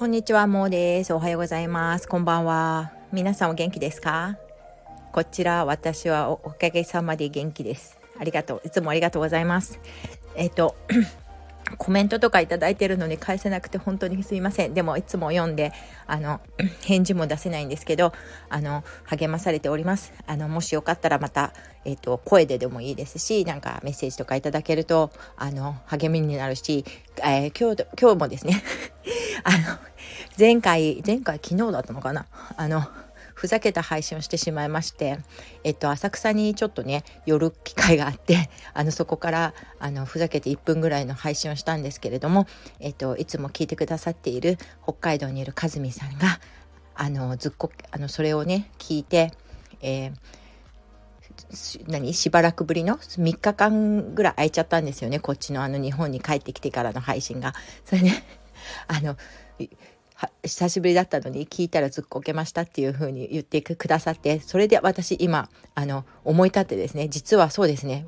こんにちは、もうです。おはようございます。こんばんは。皆さんお元気ですか？こちら、私はおかげさまで元気です。ありがとう。いつもありがとうございます。えっ、と、コメントとかいただいてるのに返せなくて本当にすいません。でもいつも読んで、あの、返事も出せないんですけど、あの、励まされております。あの、もしよかったらまた、えっ、と、声ででもいいですし、なんかメッセージとかいただけると、あの、励みになるし、えー、今日、今日もですね あの、前回、前回昨日だったのかな？あの、ふざけた配信をしてしまいまして、えっと、浅草にちょっとね寄る機会があって あのそこからあのふざけて1分ぐらいの配信をしたんですけれども、えっと、いつも聞いてくださっている北海道にいるかずみさんがあのずっこあのそれをね聞いて、えー何しばらくぶりの3日間ぐらい空いちゃったんですよねこっちのあの日本に帰ってきてからの配信が。それね あの久しぶりだったのに聞いたらずっこけましたっていう風に言ってくださってそれで私今あの思い立ってですね実はそうですね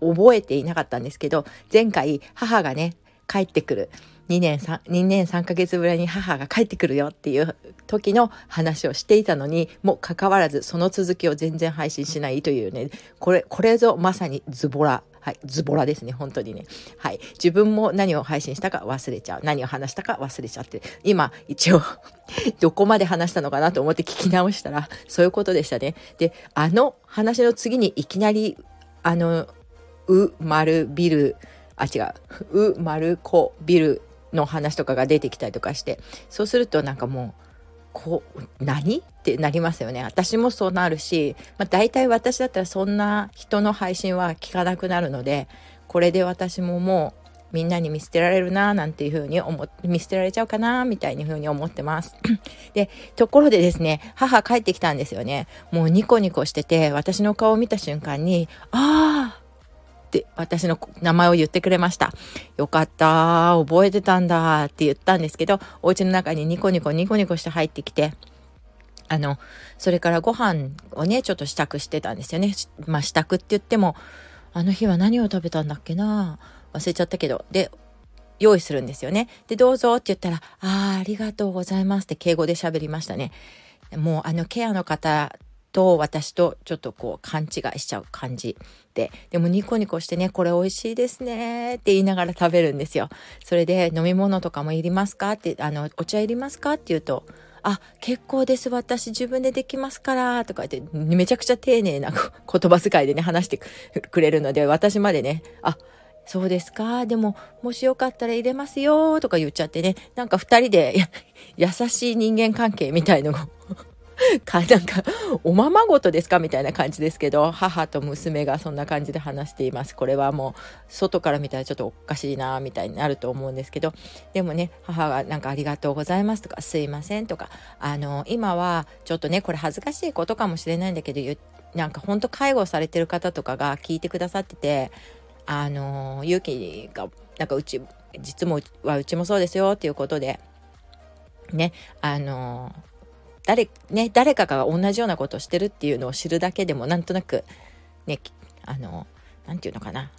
覚えていなかったんですけど前回母がね帰ってくる。2年 3, 2年3ヶ月ぶりに母が帰ってくるよっていう時の話をしていたのにもかかわらずその続きを全然配信しないというねこれこれぞまさにズボラ。はい、ズボラですね、本当にね。はい。自分も何を配信したか忘れちゃう。何を話したか忘れちゃって。今、一応 どこまで話したのかなと思って聞き直したら、そういうことでしたね。で、あの話の次にいきなり、あの、う、丸、ビル、あ、違う、う、丸、こ、ビルの話とかが出てきたりとかして、そうするとなんかもう、こう何？ってなりますよね。私もそうなるし、まあ、大体私だったらそんな人の配信は聞かなくなるのでこれで私ももうみんなに見捨てられるななんていうふうに思って見捨てられちゃうかなみたいにふうに思ってます。でところでですね母帰ってきたんですよね。もうニコニコしてて私の顔を見た瞬間にああって私の名前を言ってくれました。よかった、覚えてたんだって言ったんですけど、お家の中にニコニコニコニコして入ってきて、あの、それからご飯をね、ちょっと支度してたんですよね。まあ支度って言っても、あの日は何を食べたんだっけな忘れちゃったけど。で、用意するんですよね。で、どうぞって言ったら、ああ、ありがとうございますって敬語で喋りましたね。もうあのケアの方と私とちょっとこう勘違いしちゃう感じで、でもニコニコしてね、これ美味しいですねって言いながら食べるんですよ。それで飲み物とかもいりますか？って、あの、お茶いりますか？って言うと、あ、結構です。私自分でできますから、とか言って、めちゃくちゃ丁寧な 言葉遣いでね、話してくれるので、私までね、あ、そうですか？でも、もしよかったら入れますよ、とか言っちゃってね、なんか二人で 優しい人間関係みたいのを か、なんか、おままごとですか？みたいな感じですけど、母と娘がそんな感じで話しています。これはもう、外から見たらちょっとおかしいな、みたいになると思うんですけど、でもね、母がなんかありがとうございますとか、すいませんとか、あの、今はちょっとね、これ恥ずかしいことかもしれないんだけど、なんか本当介護されてる方とかが聞いてくださってて、あの、勇気が、なんかうち、実もはうちもそうですよっていうことで、ね、あの、誰,、ね、誰かが同じようなことをしてるっていうのを知るだけでもなんとなくねあの何て言うのかな。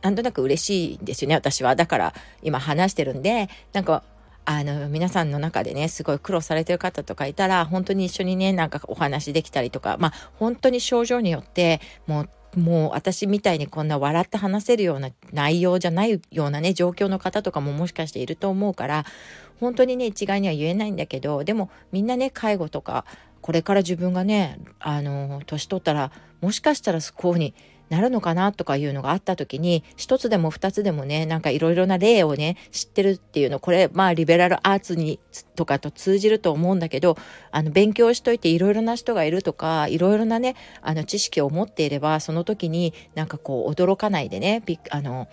なんとなく嬉しいんですよね私は。だから今話してるんでなんかあの皆さんの中でねすごい苦労されてる方とかいたら本当に一緒にねなんかお話できたりとかまあ本当に症状によってもうもう私みたいにこんな笑って話せるような内容じゃないようなね状況の方とかももしかしていると思うから本当にね一概には言えないんだけどでもみんなね介護とかこれから自分がねあの年取ったらもしかしたらこういうふうになるのかなとかいうのがあった時に一つでも二つでもねなんかいろいろな例をね知ってるっていうのこれまあリベラルアーツにとかと通じると思うんだけどあの勉強しといていろいろな人がいるとかいろいろなねあの知識を持っていればその時になんかこう驚かないでねあの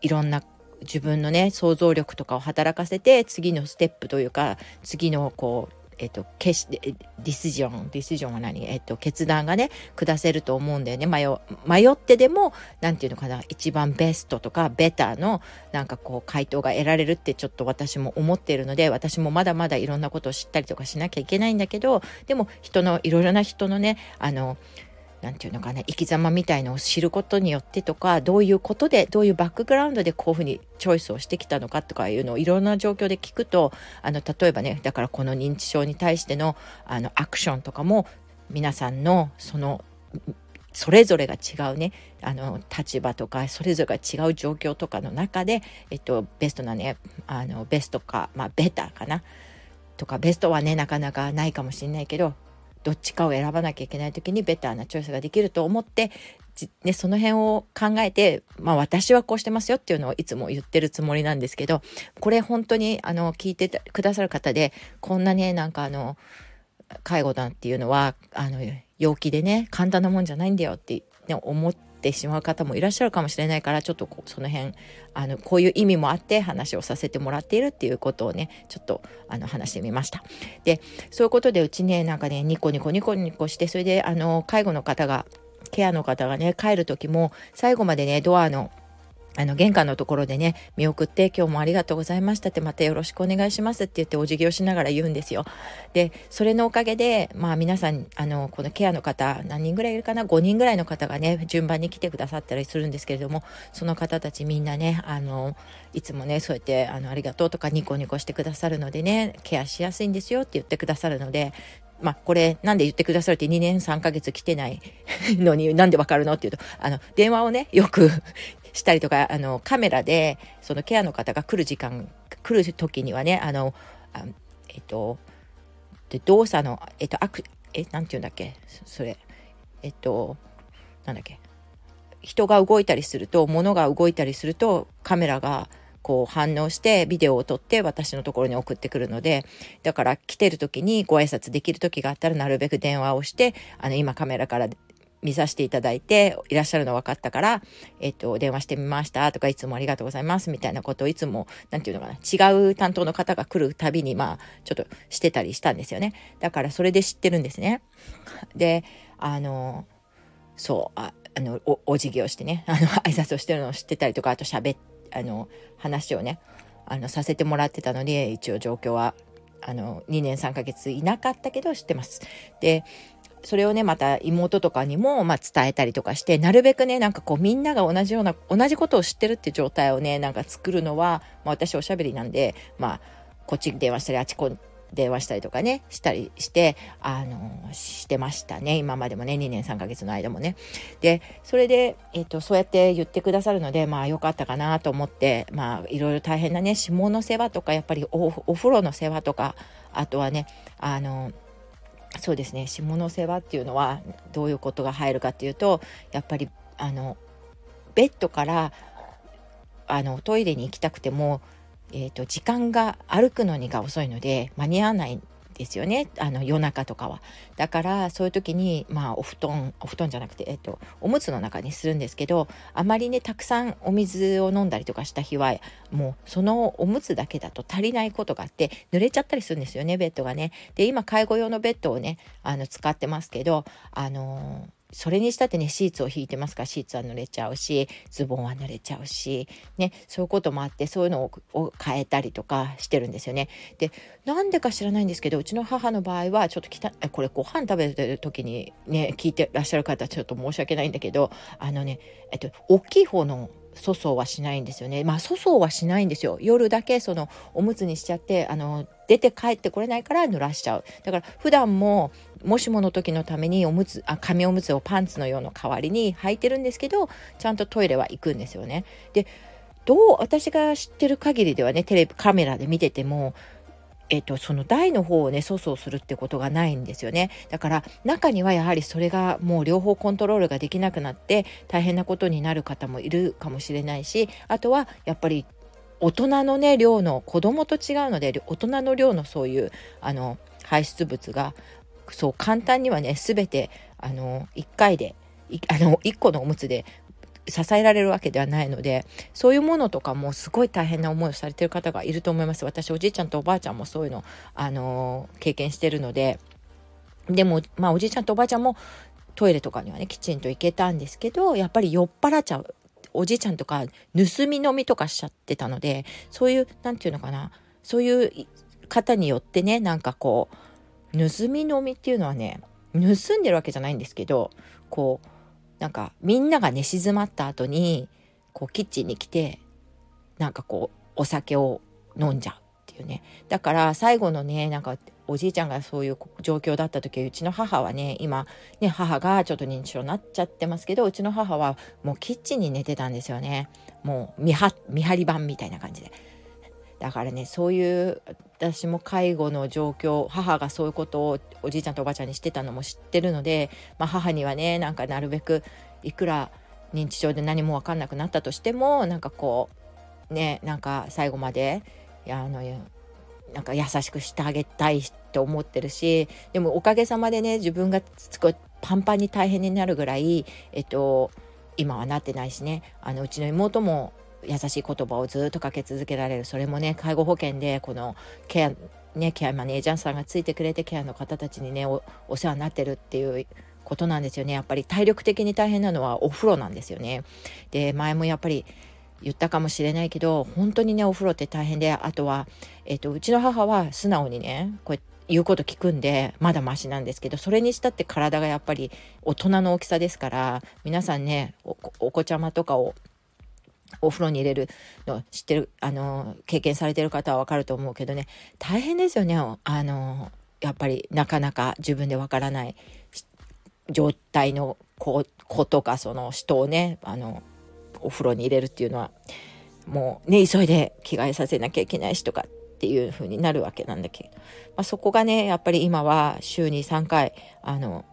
いろんな自分のね想像力とかを働かせて次のステップというか次のこうえっと、決しディシジョンディシジョンは何、えっと、決断がね下せると思うんだよね。迷迷ってでも何て言うのかな？一番ベストとかベターのなんかこう回答が得られるってちょっと私も思っているので私もまだまだいろんなことを知ったりとかしなきゃいけないんだけどでも人のいろいろな人のねあの何て言うのかな生き様みたいのを知ることによってとかどういうことでどういうバックグラウンドでこういうふうにチョイスをしてきたのかとかいうのをいろんな状況で聞くとあの例えばねだからこの認知症に対してのあのアクションとかも皆さんのそのそれぞれが違うねあの立場とかそれぞれが違う状況とかの中で、えっと、ベストなねあのベストか、まあ、ベターかなとかベストはねなかなかないかもしれないけどどっちかを選ばなきゃいけない時にベターなチョイスができると思ってね、その辺を考えて、まあ私はこうしてますよっていうのをいつも言ってるつもりなんですけど、これ本当にあの聞いてくださる方で、こんなね、なんかあの、介護だっていうのは、あの、陽気でね、簡単なもんじゃないんだよって、ね、思ってしまう方もいらっしゃるかもしれないから、ちょっとこうその辺、あの、こういう意味もあって話をさせてもらっているっていうことをね、ちょっとあの話してみました。で、そういうことでうちね、なんかね、ニコニコニコニコして、それであの、介護の方が、ケアの方がね、帰る時も、最後までね、ドアのあの、玄関のところでね、見送って、今日もありがとうございましたって、またよろしくお願いしますって言ってお辞儀をしながら言うんですよ。で、それのおかげで、まあ皆さん、あの、このケアの方、何人ぐらいいるかな ?5 人ぐらいの方がね、順番に来てくださったりするんですけれども、その方たちみんなね、あの、いつもね、そうやって、あの、ありがとうとかニコニコしてくださるのでね、ケアしやすいんですよって言ってくださるので、まあ、これ、なんで言ってくださるって2年3ヶ月来てないのに、なんでわかるの？っていうと、あの、電話をね、よくしたりとか、あの、カメラで、そのケアの方が来る時間、来る時にはね、あの、あえっと、で動作の、えっと、アク、え、なんて言うんだっけ？それ、えっと、なんだっけ？人が動いたりすると、物が動いたりすると、カメラが、こう反応してビデオを撮って私のところに送ってくるのでだから来てる時にご挨拶できる時があったらなるべく電話をしてあの今カメラから見させていただいていらっしゃるの分かったから、えっと、電話してみましたとか、いつもありがとうございますみたいなことをいつも、なんていうのかな、違う担当の方が来るたびに、まあ、ちょっとしてたりしたんですよね。だからそれで知ってるんですね。で、あの、そう、ああのお、お辞儀をしてね、あの、挨拶をしてるのを知ってたりとか、あと喋、あの、話をね、あの、させてもらってたので、一応状況はあの2年3ヶ月いなかったけど知ってます。でそれをねまた妹とかにも、まあ、伝えたりとかしてなるべくねなんかこうみんなが同じような同じことを知ってるって状態をねなんか作るのは、まあ、私おしゃべりなんでまあこっちに電話したりあっちこ電話したりとかねしたりしてあのしてましたね。今までもね2年3ヶ月の間もね。でそれで、えーと、そうやって言ってくださるのでまあ良かったかなと思ってまあいろいろ大変なね下の世話とかやっぱりおお風呂の世話とかあとはねあのそうですね。下の世話っていうのはどういうことが入るかっていうとやっぱりあのベッドからあのトイレに行きたくても、えーと、時間が歩くのにが遅いので間に合わないですよね。あの夜中とかは。だからそういう時にまあお布団お布団じゃなくて、えっと、おむつの中にするんですけどあまりねたくさんお水を飲んだりとかした日はもうそのおむつだけだと足りないことがあって濡れちゃったりするんですよねベッドがね。で今介護用のベッドをねあの使ってますけどあのーそれにしたってね、シーツを引いてますから、シーツは濡れちゃうし、ズボンは濡れちゃうし、ね、そういうこともあって、そういうのを変えたりとかしてるんですよね。で、なんでか知らないんですけど、うちの母の場合は、ちょっときた、これご飯食べてる時にね、聞いてらっしゃる方、ちょっと申し訳ないんだけど、あのね、えっと、大きい方の粗相はしないんですよね。まあ粗相はしないんですよ。夜だけそのおむつにしちゃってあの出て帰ってこれないから濡らしちゃう。だから普段ももしもの時のためにおむつあ紙おむつをパンツのような代わりに履いてるんですけどちゃんとトイレは行くんですよね。でどう私が知ってる限りではねテレビカメラで見ててもえっと、その台の方をね粗相するってことがないんですよねだから中にはやはりそれがもう両方コントロールができなくなって大変なことになる方もいるかもしれないしあとはやっぱり大人のね量の子供と違うので大人の量のそういうあの排出物がそう簡単にはね全てあの1回で あの1個のおむつで支えられるわけではないのでそういうものとかもすごい大変な思いをされてる方がいると思います。私おじいちゃんとおばあちゃんもそういうの、あの経験してるので。でもまあおじいちゃんとおばあちゃんもトイレとかにはねきちんと行けたんですけどやっぱり酔っ払っちゃうおじいちゃんとか盗み飲みとかしちゃってたのでそういう何て言うのかなそういう方によってねなんかこう盗み飲みっていうのはね盗んでるわけじゃないんですけどこうなんかみんなが寝静まった後にこうキッチンに来てなんかこうお酒を飲んじゃうっていうねだから最後のねなんかおじいちゃんがそういう状況だった時うちの母はね今ね母がちょっと認知症になっちゃってますけどうちの母はもうキッチンに寝てたんですよねもう見張り版みたいな感じで。だからねそういう私も介護の状況母がそういうことをおじいちゃんとおばあちゃんにしてたのも知ってるので、まあ、母にはねなんかなるべくいくら認知症で何も分かんなくなったとしてもなんかこうねなんか最後までいやあのなんか優しくしてあげたいと思ってるしでもおかげさまでね自分がすごいパンパンに大変になるぐらいえっと今はなってないしねあのうちの妹も優しい言葉をずっとかけ続けられる。それもね介護保険でこのケアねケアマネージャーさんがついてくれてケアの方たちにねお世話になってるっていうことなんですよね。やっぱり体力的に大変なのはお風呂なんですよね。で前もやっぱり言ったかもしれないけど本当にねお風呂って大変であとは、えーと、うちの母は素直にねこう言うこと聞くんでまだマシなんですけどそれにしたって体がやっぱり大人の大きさですから皆さんねお子ちゃまとかをお風呂に入れるの知ってるあの経験されてる方はわかると思うけどね。大変ですよね。あのやっぱりなかなか自分でわからない状態の子子とかその人をねあのお風呂に入れるっていうのはもうね急いで着替えさせなきゃいけないしとかっていう風になるわけなんだけど、まあ、そこがねやっぱり今は週に3回あの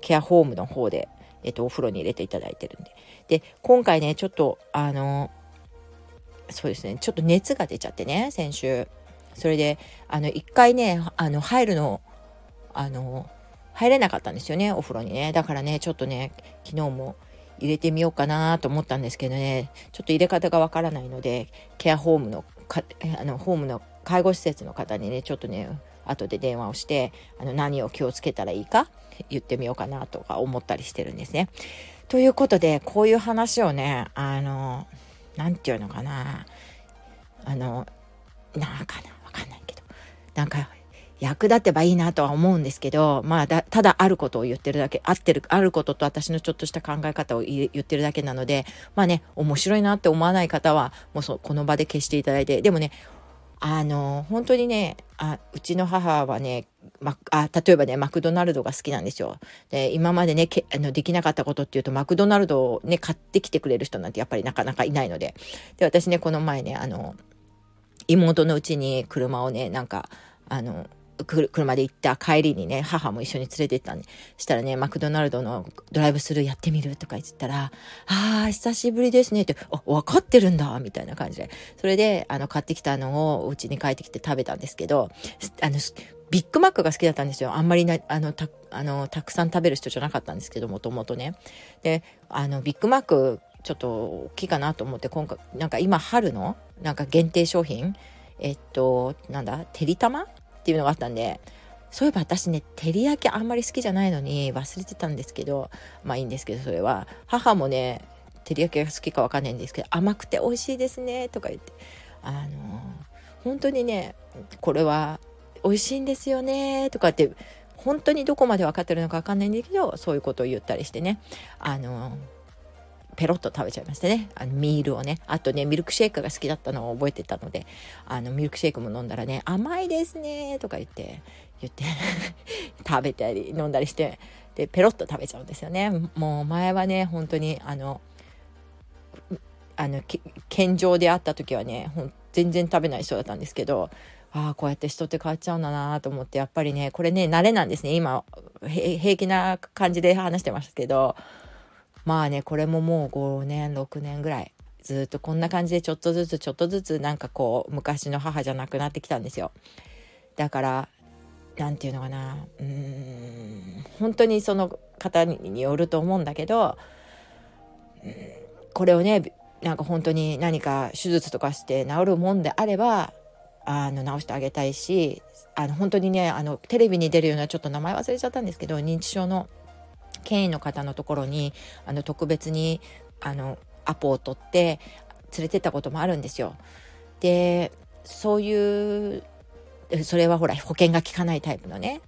ケアホームの方で、えっと、お風呂に入れていただいてるんで。で今回ねちょっとあのそうですねちょっと熱が出ちゃってね先週。それであの1回ねあの入るのあの入れなかったんですよねお風呂にね。だからねちょっとね昨日も入れてみようかなと思ったんですけどねちょっと入れ方がわからないのでケアホームのかあのホームの介護施設の方にねちょっとね後で電話をしてあの何を気をつけたらいいか言ってみようかなとか思ったりしてるんですね。ということでこういう話をねあの何て言うのかな。あのなんかなわかんないけど。なんか役立てばいいなとは思うんですけど、まあだただあることを言ってるだけ、合ってる、あることと私のちょっとした考え方を言ってるだけなので、まあね、面白いなって思わない方は、もうそこの場で消していただいて、でもね、あの、本当にね、あうちの母はね、ま、あ例えばね、マクドナルドが好きなんですよ。で、今までね、あのできなかったことっていうと、マクドナルドをね、買ってきてくれる人なんてやっぱりなかなかいないので。で、私ね、この前ね、あの、妹のうちに車をね、なんか、あの、車で行った帰りにね、母も一緒に連れてったんで、したらね、マクドナルドのドライブスルーやってみるとか言ったら、ああ、久しぶりですねって、あ、分かってるんだ、みたいな感じで。それで、あの、買ってきたのをうちに帰ってきて食べたんですけど、あの、ビッグマックが好きだったんですよ。あんまりな、あの、た、あの、たくさん食べる人じゃなかったんですけど、もともとね。で、あの、ビッグマック、ちょっと大きいかなと思って、今回、なんか今春の、なんか限定商品、えっと、なんだ、てりたまっていうのがあったんでそういえば私ね照り焼きあんまり好きじゃないのに忘れてたんですけどまあいいんですけどそれは。母もね照り焼きが好きかわかんないんですけど甘くて美味しいですねとか言って。あの本当にねこれは美味しいんですよねとかって本当にどこまで分かってるのか分かんないんだけどそういうことを言ったりしてね。あのペロッと食べちゃいましたね。あのミールをね。あとね、ミルクシェイクが好きだったのを覚えてたので、あの、ミルクシェイクも飲んだらね、甘いですねとか言って、言って 食べたり飲んだりして、で、ペロッと食べちゃうんですよね。もう前はね、本当に、あの、あの、健常であった時はね、全然食べない人だったんですけど、ああ、こうやって人って変わっちゃうんだなと思って、やっぱりね、これね、慣れなんですね。今、平気な感じで話してましたけど、まあねこれももう5年6年ぐらいずっとこんな感じでちょっとずつちょっとずつなんかこう昔の母じゃなくなってきたんですよ。だから何て言うのかなうーん本当にその方によると思うんだけど、うん、これをねなんか本当に何か手術とかして治るもんであればあの治してあげたいしあの本当にねあのテレビに出るようなちょっと名前忘れちゃったんですけど認知症の権威の方のところにあの特別にあのアポを取って連れてったこともあるんですよ。でそういうそれはほら保険が効かないタイプのね。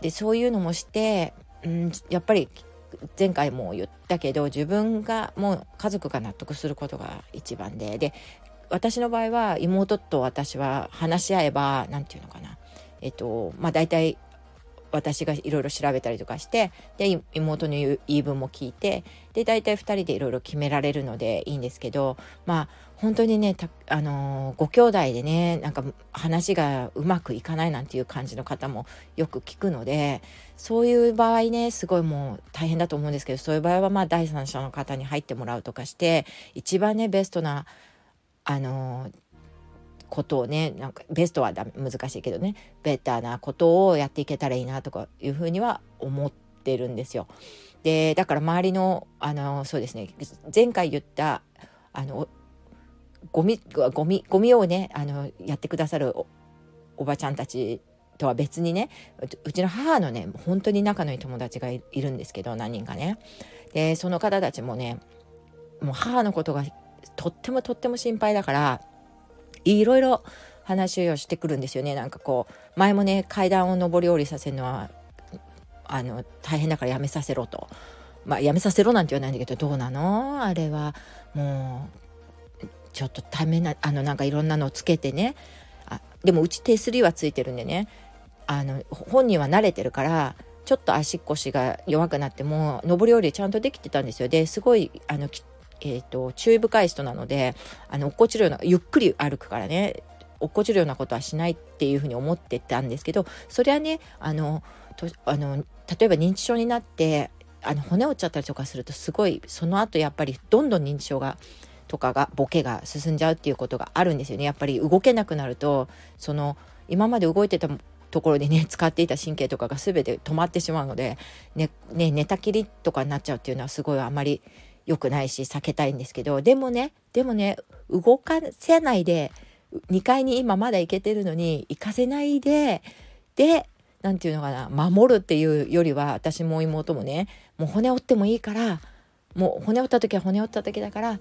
でそういうのもしてうん、やっぱり前回も言ったけど自分がもう家族が納得することが一番でで私の場合は妹と私は話し合えば何て言うのかなえっとまあ大体私がいろいろ調べたりとかしてで妹の言い分も聞いてで大体2人でいろいろ決められるのでいいんですけどまあ本当にねあのー、ご兄弟でねなんか話がうまくいかないなんていう感じの方もよく聞くのでそういう場合ねすごいもう大変だと思うんですけどそういう場合はまあ第三者の方に入ってもらうとかして一番ねベストなあのーことをねなんかベストはだ難しいけどねベターなことをやっていけたらいいなとかいうふうには思ってるんですよ。でだから周りのあのそうですね前回言ったあのゴミゴミゴミをねあのやってくださるおばちゃんたちとは別にねうちの母のね本当に仲のいい友達がいるんですけど何人かねでその方たちもねもう母のことがとってもとっても心配だからいろいろ話をしてくるんですよね。なんかこう前もね階段を上り下りさせるのはあの大変だからやめさせろと。まあ、やめさせろなんて言わないんだけどどうなの？あれはもうちょっとためなあのなんかいろんなのをつけてね。あでもうち手すりはついてるんでね。あの本人は慣れてるからちょっと足腰が弱くなっても上り下りちゃんとできてたんですよ。ですごいあのえーと、注意深い人なのであの落っこちるようなゆっくり歩くからね落っこちるようなことはしないっていうふうに思ってたんですけどそれはねあのとあの例えば認知症になってあの骨折っちゃったりとかするとすごいその後やっぱりどんどん認知症がとかがボケが進んじゃうっていうことがあるんですよね。やっぱり動けなくなるとその今まで動いてたところでね使っていた神経とかが全て止まってしまうので、ねね、寝たきりとかになっちゃうっていうのはすごいあまり良くないし避けたいんですけどでもねでもね動かせないで2階に今まだ行けてるのに行かせないでで何て言うのかな守るっていうよりは私も妹もねもう骨折ってもいいからもう骨折った時は骨折った時だから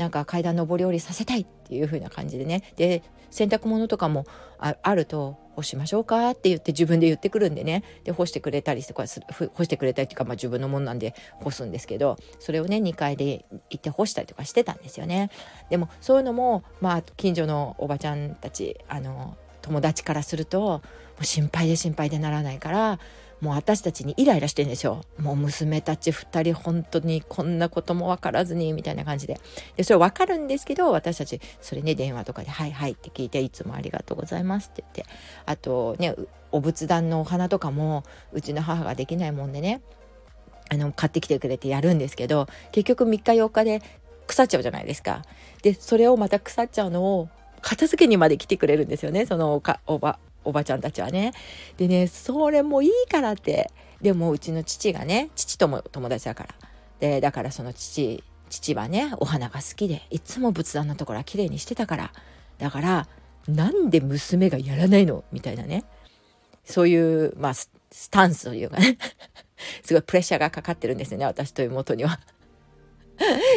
なんか階段上り下りさせたいっていう風な感じでね。で洗濯物とかもあると干しましょうかって言って自分で言ってくるんでね。で干してくれたりとか干してくれたりっていうか、まあ、自分のもんなんで干すんですけどそれをね2階で行って干したりとかしてたんですよね。でもそういうのもまあ近所のおばちゃんたちあの友達からするともう心配で心配でならないからもう私たちにイライラしてんですよ。もう娘たち2人本当にこんなことも分からずにみたいな感じで。で、それ分かるんですけど、私たちそれね、電話とかで、はいはいって聞いて、いつもありがとうございますって言って、あとね、お仏壇のお花とかも、うちの母ができないもんでね、あの、買ってきてくれてやるんですけど、結局3日4日で腐っちゃうじゃないですか。で、それをまた腐っちゃうのを片付けにまで来てくれるんですよね、そのおかおばおばちゃんたちはね。でねそれもいいからって。でもうちの父がね父とも友達だから。でだからその父父はねお花が好きでいつも仏壇のところは綺麗にしてたから。だからなんで娘がやらないの？みたいなね。そういうまあスタンスというかね。すごいプレッシャーがかかってるんですよね私と妹には。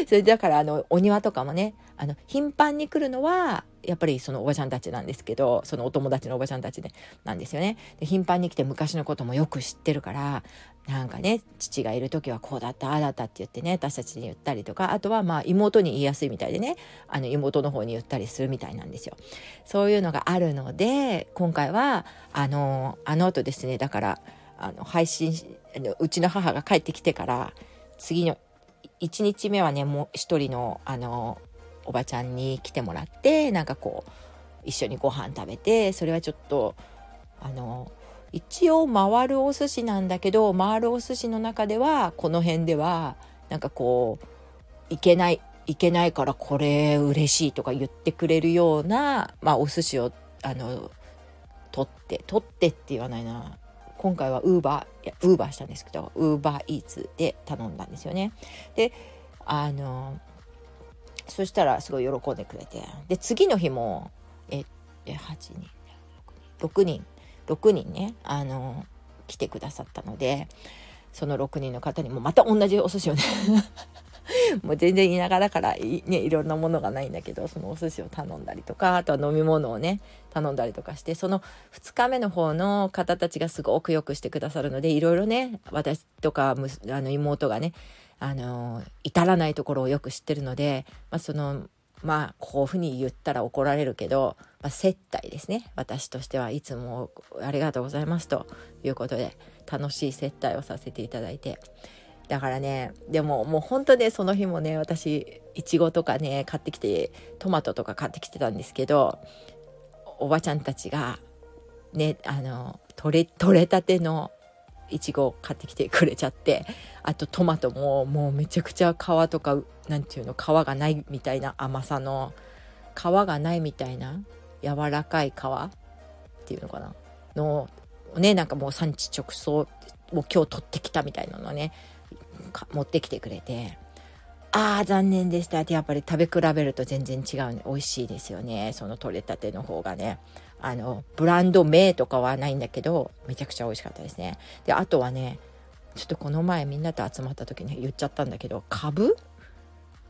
それだからあのお庭とかもねあの頻繁に来るのはやっぱりそのおばちゃんたちなんですけどそのお友達のおばちゃんたちでなんですよね。で頻繁に来て昔のこともよく知ってるからなんかね父がいる時はこうだったああだったって言ってね私たちに言ったりとかあとはまあ妹に言いやすいみたいでねあの妹の方に言ったりするみたいなんですよ。そういうのがあるので今回はあのあの後ですねだからあの配信うちの母が帰ってきてから次の1日目はねもう一人のあのおばちゃんに来てもらってなんかこう一緒にご飯食べてそれはちょっとあの一応回るお寿司なんだけど回るお寿司の中ではこの辺ではなんかこういけないいけないからこれ嬉しいとか言ってくれるような、まあ、お寿司をあの取って取ってって言わないな今回はウーバーウーバーしたんですけどウーバーイーツで頼んだんですよね。であのそしたらすごい喜んでくれて。で次の日もえ8人6人6人ねあの来てくださったのでその6人の方にもまた同じお寿司をね もう全然田舎だからい,、ね、いろんなものがないんだけどそのお寿司を頼んだりとかあとは飲み物をね頼んだりとかしてその2日目の方の方たちがすごくよくしてくださるのでいろいろね私とかあの妹がねあの至らないところをよく知ってるので、まあ、そのまあこういうふうに言ったら怒られるけど、まあ、接待ですね。私としてはいつもありがとうございますということで楽しい接待をさせていただいて。だからねでももう本当ねその日もね私いちごとかね買ってきてトマトとか買ってきてたんですけどおばちゃんたちがねあの取れ取れたてのいちご買ってきてくれちゃってあとトマトももうめちゃくちゃ皮とか何て言うの皮がないみたいな甘さの皮がないみたいな柔らかい皮っていうのかな？のねなんかもう産地直送もう今日取ってきたみたいなのね持ってきてくれてああ残念でしたってやっぱり食べ比べると全然違うね。美味しいですよねその取れたての方がね。あのブランド名とかはないんだけどめちゃくちゃ美味しかったですね。であとはねちょっとこの前みんなと集まった時に言っちゃったんだけど株？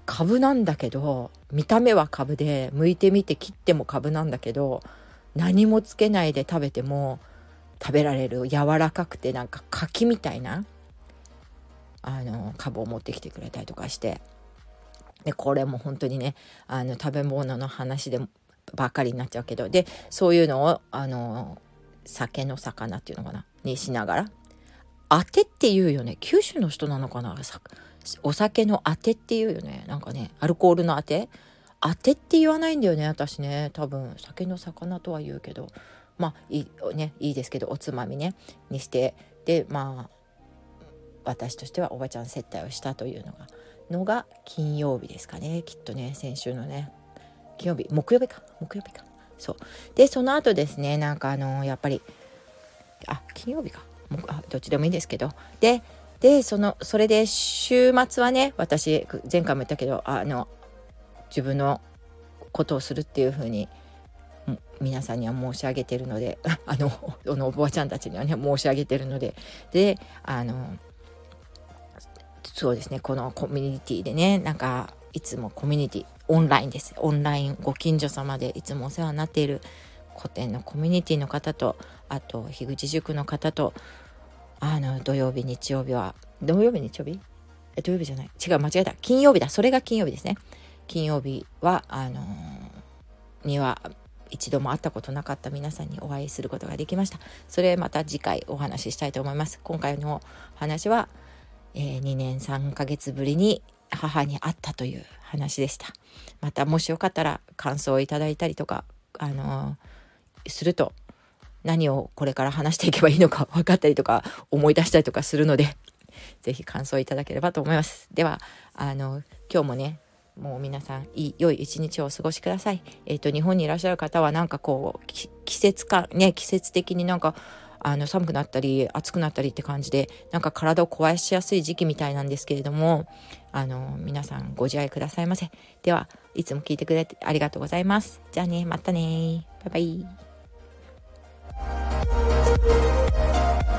株なんだけど見た目は株で剥いてみて切っても株なんだけど何もつけないで食べても食べられる柔らかくてなんか柿みたいなあの株を持ってきてくれたりとかして。でこれも本当にねあの食べ物の話でばっかりになっちゃうけど。でそういうのをあの酒の魚っていうのかな？にしながら。当てっていうよね。九州の人なのかな？お酒の当てっていうよね。なんかねアルコールの当て？当てって言わないんだよね私ね。多分酒の魚とは言うけど。まあいい,、ね、いいですけどおつまみね。にして。でまあ私としてはおばちゃん接待をしたというのがのが金曜日ですかね。きっとね先週のね。金曜日木曜日か。木曜日か。そう。でその後ですねなんかあのやっぱりあ金曜日か。あどっちでもいいんですけど。ででそのそれで週末はね私前回も言ったけどあの自分のことをするっていう風に皆さんには申し上げてるので あのあのおばあちゃんたちにはね申し上げてるので。であのそうですねこのコミュニティでねなんかいつもコミュニティオンラインですオンラインご近所様でいつもお世話になっている古典のコミュニティの方とあと樋口塾の方とあの土曜日日曜日は土曜日日曜日？え土曜日じゃない。違う間違えた。金曜日だ。それが金曜日ですね。金曜日はあのー、には一度も会ったことなかった皆さんにお会いすることができました。それまた次回お話ししたいと思います。今回の話は、えー、2年3ヶ月ぶりに母に会ったという話でしたまたもしよかったら感想をいただいたりとかあのー、すると何をこれから話していけばいいのか分かったりとか思い出したりとかするので是非感想いただければと思いますではあの今日もねもう皆さんいい良い一日をお過ごしください。えっ、ー、と日本にいらっしゃる方はなんかこう季節感ね季節的になんかあの寒くなったり暑くなったりって感じでなんか体を壊しやすい時期みたいなんですけれどもあの皆さんご自愛くださいませ。ではいつも聞いてくれてありがとうございます。じゃあねまたねバイバイ。